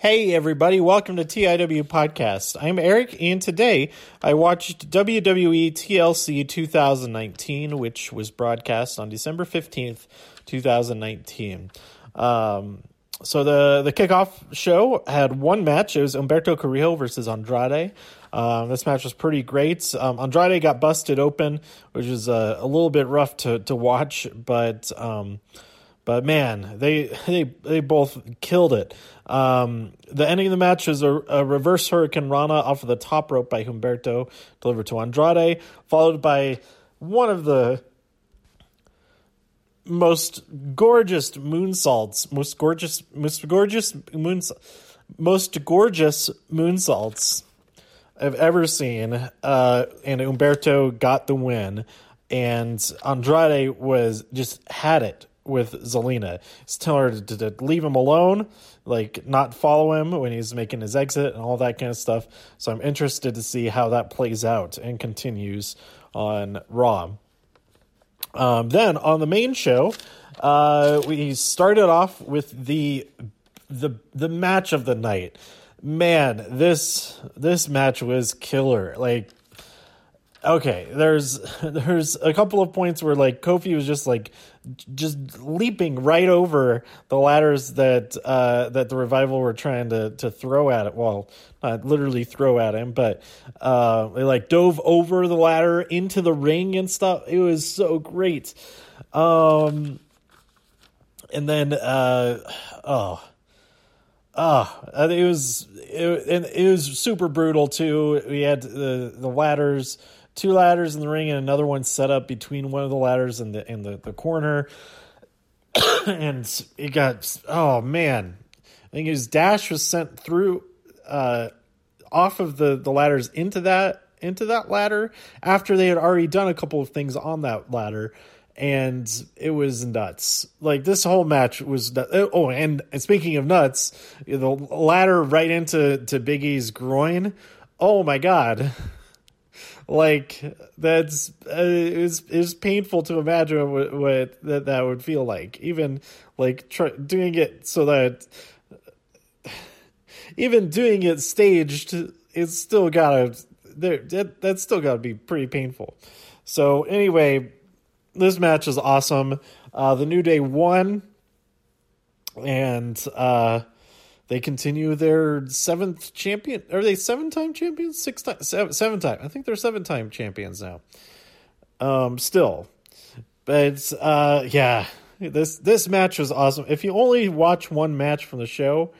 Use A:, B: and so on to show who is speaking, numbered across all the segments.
A: Hey, everybody, welcome to TIW Podcast. I'm Eric, and today I watched WWE TLC 2019, which was broadcast on December 15th, 2019. Um, so the, the kickoff show had one match. It was Humberto Carrillo versus Andrade. Um, this match was pretty great. Um, Andrade got busted open, which was uh, a little bit rough to, to watch, but um, but man, they they they both killed it. Um, the ending of the match was a, a, reverse hurricanrana off of the top rope by Humberto, delivered to Andrade, followed by one of the most gorgeous moonsaults, most gorgeous, most gorgeous moons, most gorgeous moonsaults I've ever seen. Uh, and Humberto got the win, and Andrade was just had it with Zelina. He's telling her to, to, leave him alone, like not follow him when he's making his exit and all that kind of stuff. So I'm interested to see how that plays out and continues on Raw. Um, then on the main show, uh, we started off with the the the match of the night. Man, this this match was killer. Like okay there's there's a couple of points where like kofi was just like just leaping right over the ladders that uh that the revival were trying to to throw at it. Well not literally throw at him but uh they like dove over the ladder into the ring and stuff. It was so great. Um and then uh oh Oh, it was it, it was super brutal too. We had the the ladders two ladders in the ring and another one set up between one of the ladders and the and the, the corner. and it got oh man. I think his dash was sent through uh off of the, the ladders into that into that ladder after they had already done a couple of things on that ladder and it was nuts. Like this whole match was nuts. oh, and, and speaking of nuts, the ladder right into to Big E's groin. Oh my god. like that's uh, it's it's painful to imagine what, what that that would feel like. Even like doing it so that even doing it staged it's still gotta there that, that's still gotta be pretty painful. So anyway this match is awesome. Uh the new day won. And uh they continue their seventh champion. Are they seven time champions? Six time, seven, seven time. I think they're seven time champions now. Um, still, but uh, yeah, this this match was awesome. If you only watch one match from the show,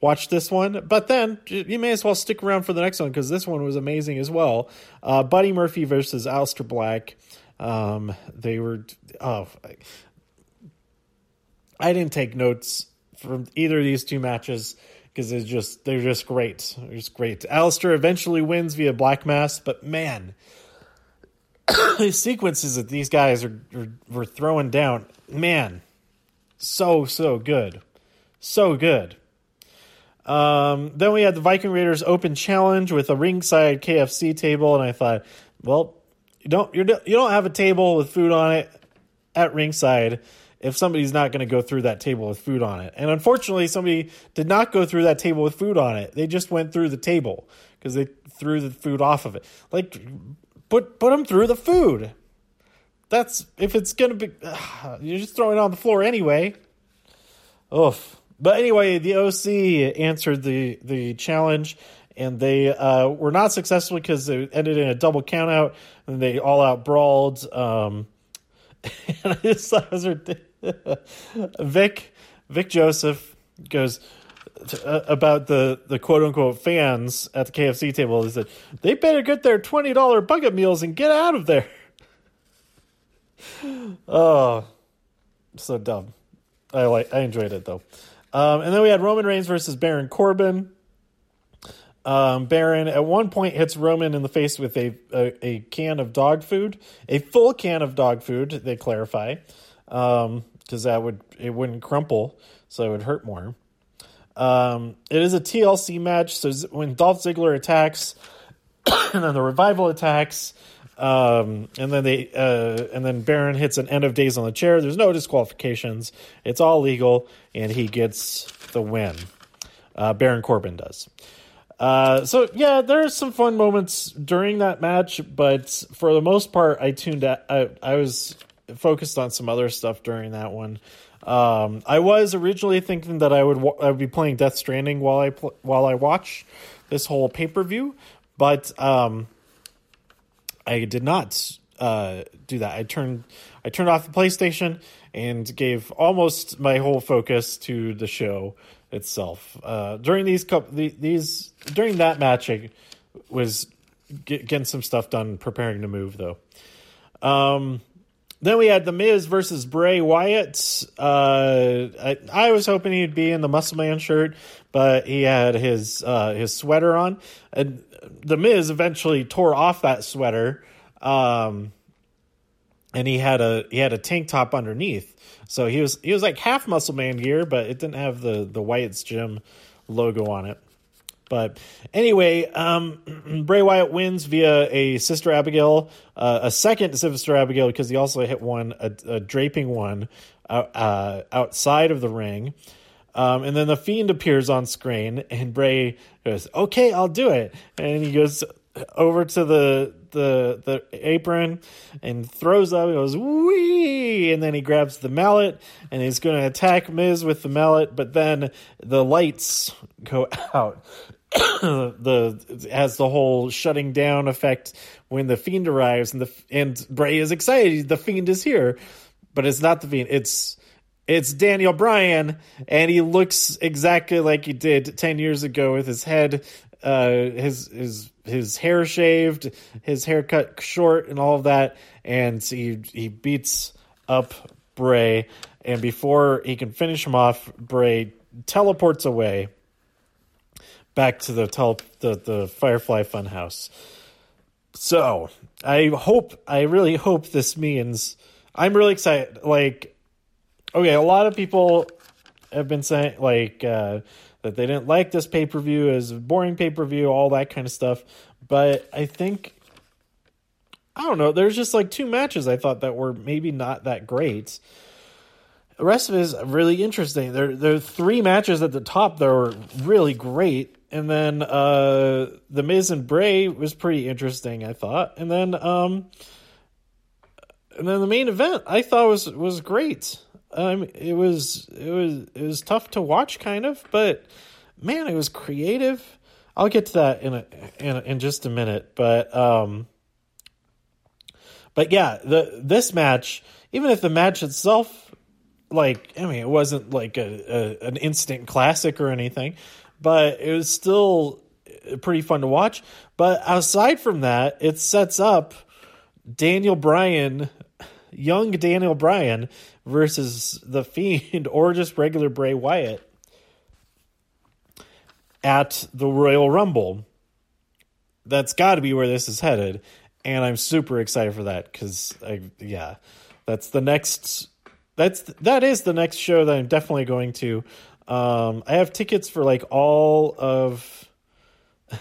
A: watch this one. But then you may as well stick around for the next one because this one was amazing as well. Uh, Buddy Murphy versus Aleister Black. Um, they were oh, I didn't take notes from either of these two matches because it's just they're just great. They're just great. Aleister eventually wins via Black Mass, but man, the sequences that these guys are, are were throwing down, man, so so good, so good. Um, then we had the Viking Raiders Open Challenge with a ringside KFC table, and I thought, well, you don't you don't, you don't have a table with food on it at ringside if somebody's not going to go through that table with food on it. And unfortunately, somebody did not go through that table with food on it. They just went through the table because they threw the food off of it. Like, put put them through the food. That's if it's going to be. Uh, you're just throwing it on the floor anyway. Oof. But anyway, the OC answered the the challenge, and they uh, were not successful because it ended in a double countout, and they all out brawled. Um, and I just thought it was ridiculous. Vic Vic Joseph goes to, uh, about the the quote unquote fans at the KFC table. He said they better get their twenty dollar bucket meals and get out of there. oh, so dumb. I like. I enjoyed it though. Um, and then we had Roman Reigns versus Baron Corbin. Um, Baron at one point hits Roman in the face with a, a, a can of dog food, a full can of dog food. They clarify because that would it wouldn't crumple, so it would hurt more. Um, it is a TLC match, so when Dolph Ziggler attacks, and then the revival attacks, um, and then they uh, and then Baron hits an end of days on the chair. There's no disqualifications. It's all legal, and he gets the win. Uh, Baron Corbin does. Uh, so yeah, there are some fun moments during that match, but for the most part, I tuned out. I, I was focused on some other stuff during that one. Um, I was originally thinking that I would I would be playing Death Stranding while I pl- while I watch this whole pay per view, but um, I did not uh, do that. I turned I turned off the PlayStation and gave almost my whole focus to the show itself. Uh, during these couple these during that match, I was getting some stuff done, preparing to move though. Um, then we had the Miz versus Bray Wyatt. Uh, I, I, was hoping he'd be in the Muscle Man shirt, but he had his uh, his sweater on. And the Miz eventually tore off that sweater, um, and he had a he had a tank top underneath. So he was he was like half Muscle Man gear, but it didn't have the the Wyatt's Gym logo on it. But anyway, um, Bray Wyatt wins via a Sister Abigail, uh, a second Sister Abigail because he also hit one, a, a draping one uh, uh, outside of the ring. Um, and then the Fiend appears on screen, and Bray goes, "Okay, I'll do it." And he goes over to the the the apron and throws up. He goes wee, and then he grabs the mallet and he's going to attack Miz with the mallet. But then the lights go out, the has the whole shutting down effect when the fiend arrives and the and Bray is excited the fiend is here. But it's not the fiend. It's it's Daniel Bryan and he looks exactly like he did 10 years ago with his head uh his his his hair shaved his hair cut short and all of that. And he he beats up Bray. And before he can finish him off Bray teleports away back to the tel- the the Firefly Funhouse. So I hope, I really hope this means. I'm really excited. Like, okay, a lot of people have been saying like uh, that they didn't like this pay per view as boring pay per view, all that kind of stuff. But I think I don't know. There's just like two matches I thought that were maybe not that great. The rest of it is really interesting. There, there are three matches at the top that were really great, and then uh, the Miz and Bray was pretty interesting, I thought, and then um, and then the main event I thought was was great. Um, it was it was it was tough to watch, kind of, but man, it was creative. I'll get to that in a in, a, in just a minute, but um, but yeah, the this match, even if the match itself, like I mean, it wasn't like a, a an instant classic or anything but it was still eh, pretty fun to watch. But aside from that, it sets up Daniel Bryan, young Daniel Bryan versus the Fiend or just regular Bray Wyatt at the Royal Rumble. That's got to be where this is headed, and I'm super excited for that because, yeah, that's the next. That's that is the next show that I'm definitely going to. Um, I have tickets for like all of.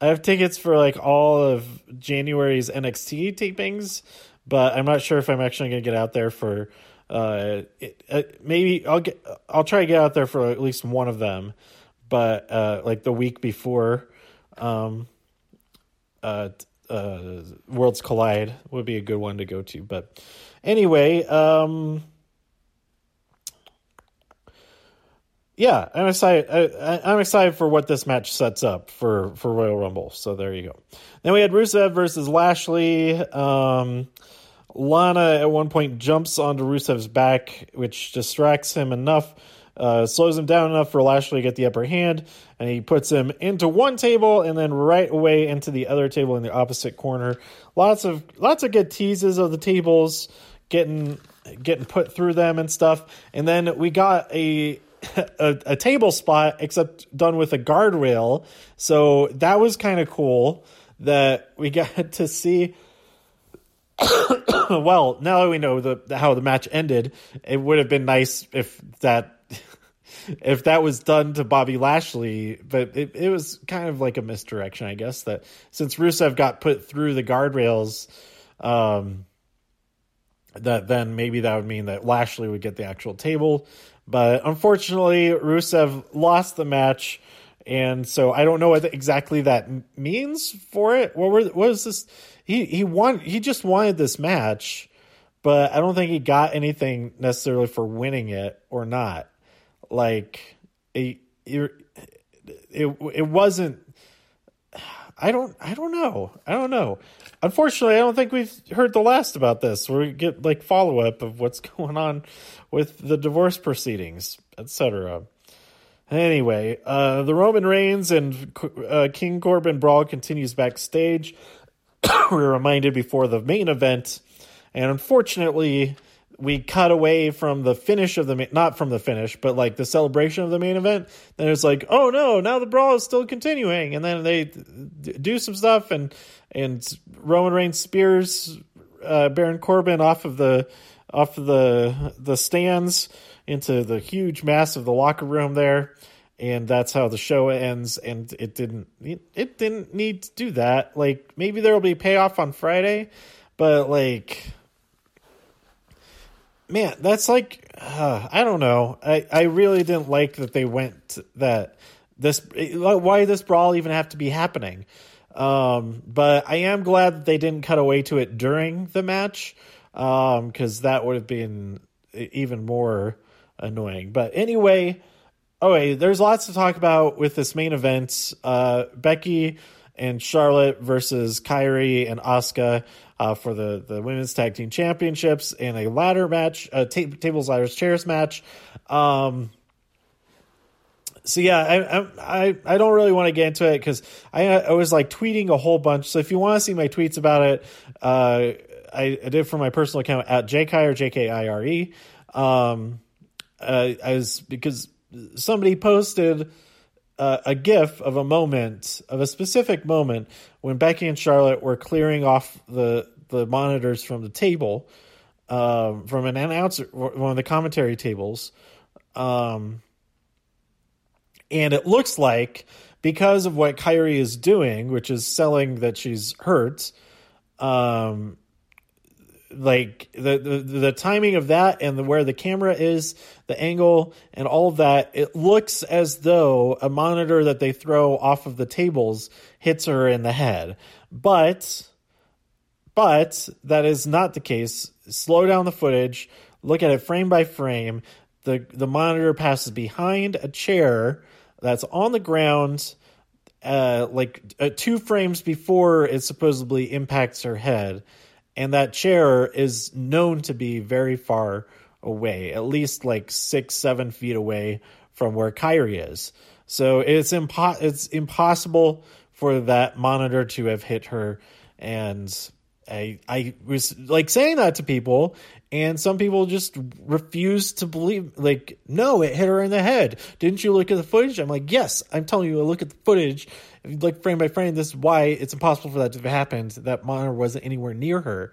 A: I have tickets for like all of January's NXT tapings, but I'm not sure if I'm actually going to get out there for. Uh, it, uh, maybe I'll get. I'll try to get out there for at least one of them, but uh, like the week before, um, uh, uh, Worlds Collide would be a good one to go to. But anyway, um, yeah, I'm excited. I, am excited for what this match sets up for for Royal Rumble. So there you go. Then we had Rusev versus Lashley. Um, Lana at one point jumps onto Rusev's back, which distracts him enough, uh, slows him down enough for Lashley to get the upper hand, and he puts him into one table and then right away into the other table in the opposite corner. Lots of lots of good teases of the tables getting getting put through them and stuff, and then we got a a, a table spot except done with a guardrail. So that was kind of cool that we got to see. well, now that we know the how the match ended, it would have been nice if that if that was done to Bobby Lashley, but it, it was kind of like a misdirection, I guess. That since Rusev got put through the guardrails, um, that then maybe that would mean that Lashley would get the actual table. But unfortunately, Rusev lost the match, and so I don't know what exactly that means for it. What were what is this? He he won. He just wanted this match, but I don't think he got anything necessarily for winning it or not. Like it, it, it, it wasn't. I don't. I don't know. I don't know. Unfortunately, I don't think we've heard the last about this. We get like follow up of what's going on with the divorce proceedings, etc. Anyway, uh, the Roman Reigns and uh, King Corbin brawl continues backstage. We're reminded before the main event, and unfortunately, we cut away from the finish of the not from the finish, but like the celebration of the main event. Then it's like, oh no, now the brawl is still continuing, and then they do some stuff, and and Roman Reigns spears uh, Baron Corbin off of the off of the the stands into the huge mass of the locker room there. And that's how the show ends. And it didn't it didn't need to do that. Like maybe there will be a payoff on friday but like man that's like uh, i don't know. I i really didn't like that they went that this why this brawl even have to be happening. Um but i am glad that they didn't cut away to it during the match um because that would have been even more annoying. But anyway okay, there's lots to talk about with this main event. Uh, Becky and Charlotte versus Kairi and Asuka uh, for the, the women's tag team championships in a ladder match, a ta- tables, ladders, chairs match. Um, so yeah, I, I I don't really want to get into it because I I was like tweeting a whole bunch. So if you want to see my tweets about it, uh, I, I did from my personal account at jkire j k i r e. Um, uh, I was because somebody posted uh, a gif of a moment of a specific moment when Becky and Charlotte were clearing off the the monitors from the table um, from an announcer one of the commentary tables. Um, and it looks like because of what Kairi is doing which is selling that she's hurt um, like the, the the timing of that and the where the camera is the angle and all of that it looks as though a monitor that they throw off of the tables hits her in the head. But but that is not the case. Slow down the footage. Look at it frame by frame. The the monitor passes behind a chair that's on the ground uh like uh, two frames before it supposedly impacts her head and that chair is known to be very far away, at least like six, seven feet away from where Kairi is. So it's impo- it's impossible for that monitor to have hit her. And I I was like saying that to people, and some people just refuse to believe. Like, no, it hit her in the head. Didn't you look at the footage? I'm like, yes. I'm telling you, look at the footage like frame by frame, this is why it's impossible for that to have happened. That monitor wasn't anywhere near her.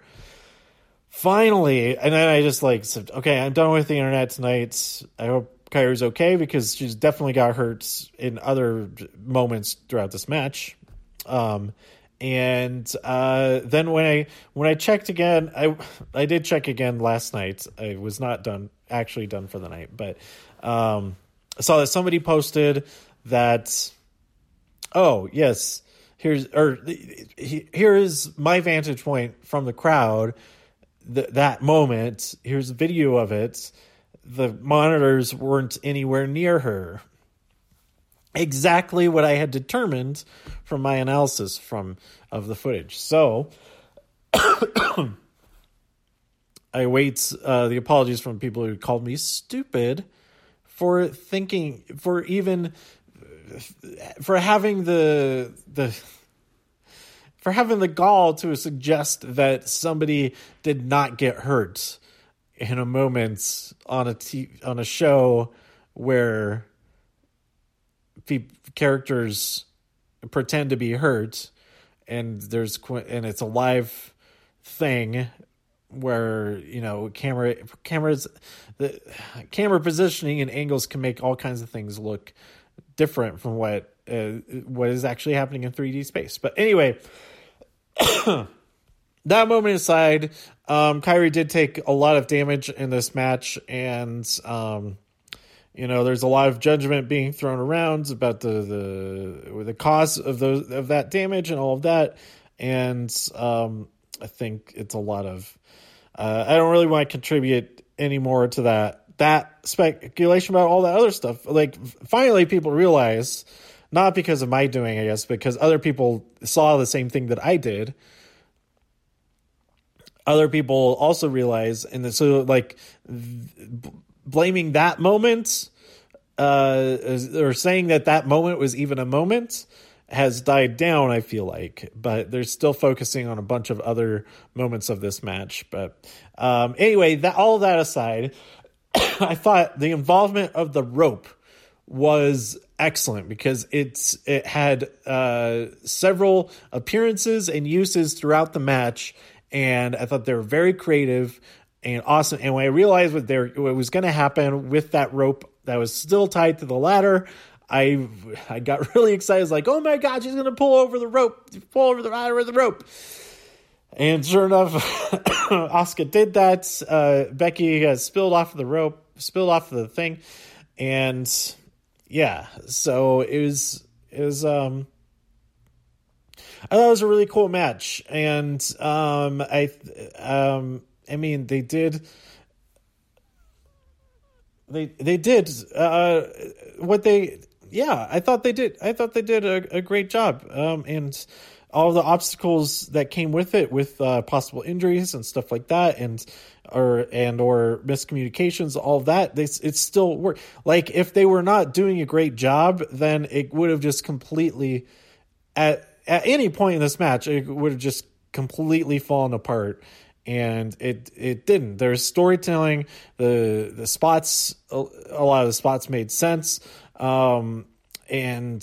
A: Finally, and then I just like said, okay, I'm done with the internet tonight. I hope Kairi's okay because she's definitely got hurt in other moments throughout this match. Um, and uh, then when I when I checked again, I I did check again last night. I was not done actually done for the night, but um, I saw that somebody posted that oh yes here's or here is my vantage point from the crowd th- that moment. Here's a video of it. The monitors weren't anywhere near her exactly what i had determined from my analysis from of the footage. So i await uh, the apologies from people who called me stupid for thinking for even for having the the for having the gall to suggest that somebody did not get hurt in a moment on a t- on a show where characters pretend to be hurt and there's and it's a live thing where you know camera cameras the camera positioning and angles can make all kinds of things look different from what uh, what is actually happening in 3D space. But anyway, that moment aside, um, Kairi did take a lot of damage in this match, and um, you know, there's a lot of judgment being thrown around about the the the cause of those of that damage and all of that, and um, I think it's a lot of. Uh, I don't really want to contribute any more to that that speculation about all that other stuff. Like finally, people realize, not because of my doing, I guess, because other people saw the same thing that I did. Other people also realize, and so like blaming that moment, uh, or saying that that moment was even a moment, has died down, I feel like, but they're still focusing on a bunch of other moments of this match. But um, anyway, that all that aside, I thought the involvement of the rope was excellent because it's it had uh, several appearances and uses throughout the match, and I thought they were very creative and awesome. And when I realized what there what was going to happen with that rope that was still tied to the ladder, I I got really excited. I was like, oh my god, she's going to pull over the rope, pull over the ladder with the rope. And sure enough, Asuka did that. Uh, Becky has spilled off the rope, spilled off the thing, and yeah, so it was it was um I thought it was a really cool match, and um I um I mean they did they they did uh what they yeah I thought they did I thought they did a, a great job um and all the obstacles that came with it, with uh, possible injuries and stuff like that, and or and or miscommunications, all that, they, it still worked. Like if they were not doing a great job, then it would have just completely at at any point in this match, it would have just completely fallen apart. And it it didn't. There's storytelling. The the spots, a lot of the spots made sense. Um, and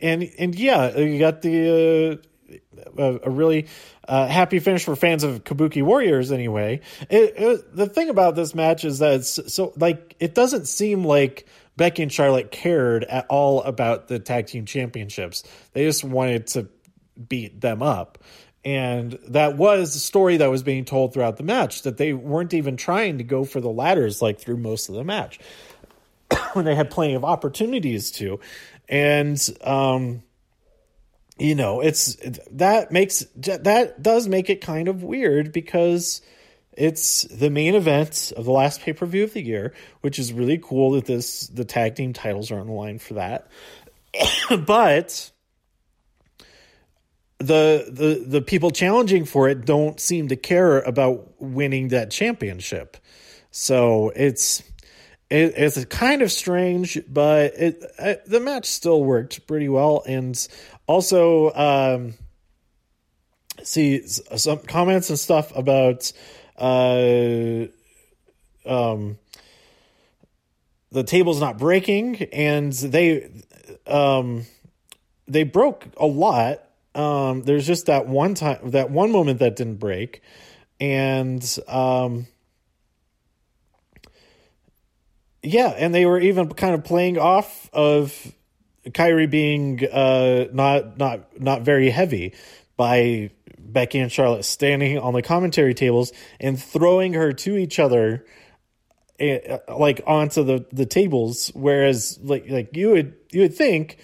A: and and yeah, you got the uh, a, really uh, happy finish for fans of Kabuki Warriors. Anyway, it, it, the thing about this match is that so like it doesn't seem like Becky and Charlotte cared at all about the tag team championships. They just wanted to beat them up. And that was a story that was being told throughout the match that they weren't even trying to go for the ladders like through most of the match when they had plenty of opportunities to and um, you know, it's that makes that does make it kind of weird because it's the main event of the last pay per view of the year, which is really cool that this the tag team titles are on the line for that. but the the the people challenging for it don't seem to care about winning that championship. So it's it, it's kind of strange, but it, it, the match still worked pretty well. And also, um, see some comments and stuff about uh, um, the table's not breaking, and they um, they broke a lot. Um, there's just that one time, that one moment that didn't break, and um, yeah, and they were even kind of playing off of Kairi being uh, not not not very heavy by Becky and Charlotte standing on the commentary tables and throwing her to each other uh, like onto the the tables. Whereas like like you would you would think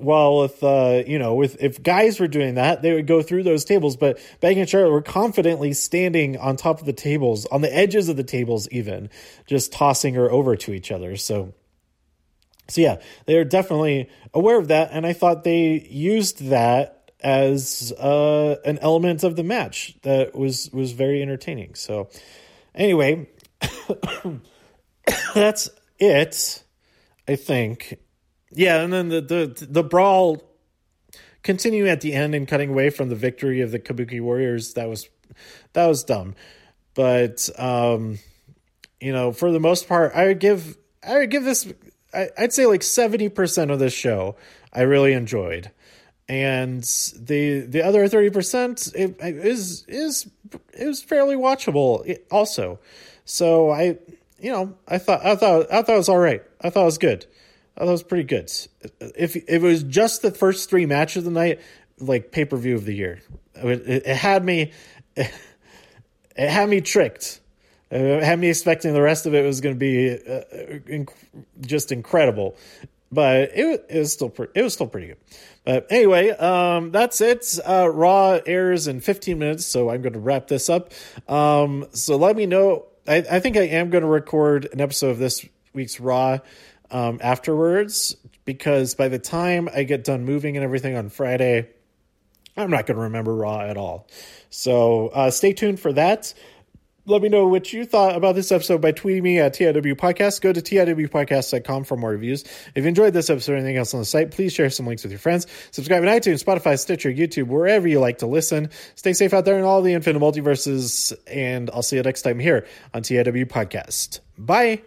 A: well, if uh, you know, with if guys were doing that, they would go through those tables. But Becky and Charlotte were confidently standing on top of the tables, on the edges of the tables, even just tossing her over to each other. So, so yeah, they are definitely aware of that, and I thought they used that as uh, an element of the match that was was very entertaining. So, anyway, that's it. I think yeah, and then the the the brawl continuing at the end and cutting away from the victory of the Kabuki Warriors. That was that was dumb, but um, you know, for the most part, I would give I would give this. I, I'd say like seventy percent of this show I really enjoyed, and the the other thirty percent is is is fairly watchable also. So I you know I thought I thought I thought it was all right. I thought it was good. Oh, that was pretty good. If, if it was just the first three matches of the night, like pay per view of the year, it, it, it, had me, it, had me tricked. Uh, had me expecting the rest of it was going to be uh, inc- just incredible, but it, it was still pre- it was still pretty good. But anyway, um, that's it. Uh, Raw airs in 15 minutes, so I'm going to wrap this up. Um, so let me know. I, I think I am going to record an episode of this week's Raw um, afterwards because by the time I get done moving and everything on Friday, I'm not going to remember Raw at all. So uh, stay tuned for that. Let me know what you thought about this episode by tweeting me at TIW Podcast. Go to TIWpodcast.com for more reviews. If you enjoyed this episode or anything else on the site, please share some links with your friends. Subscribe on iTunes, Spotify, Stitcher, YouTube, wherever you like to listen. Stay safe out there in all the infinite multiverses, and I'll see you next time here on TIW Podcast. Bye.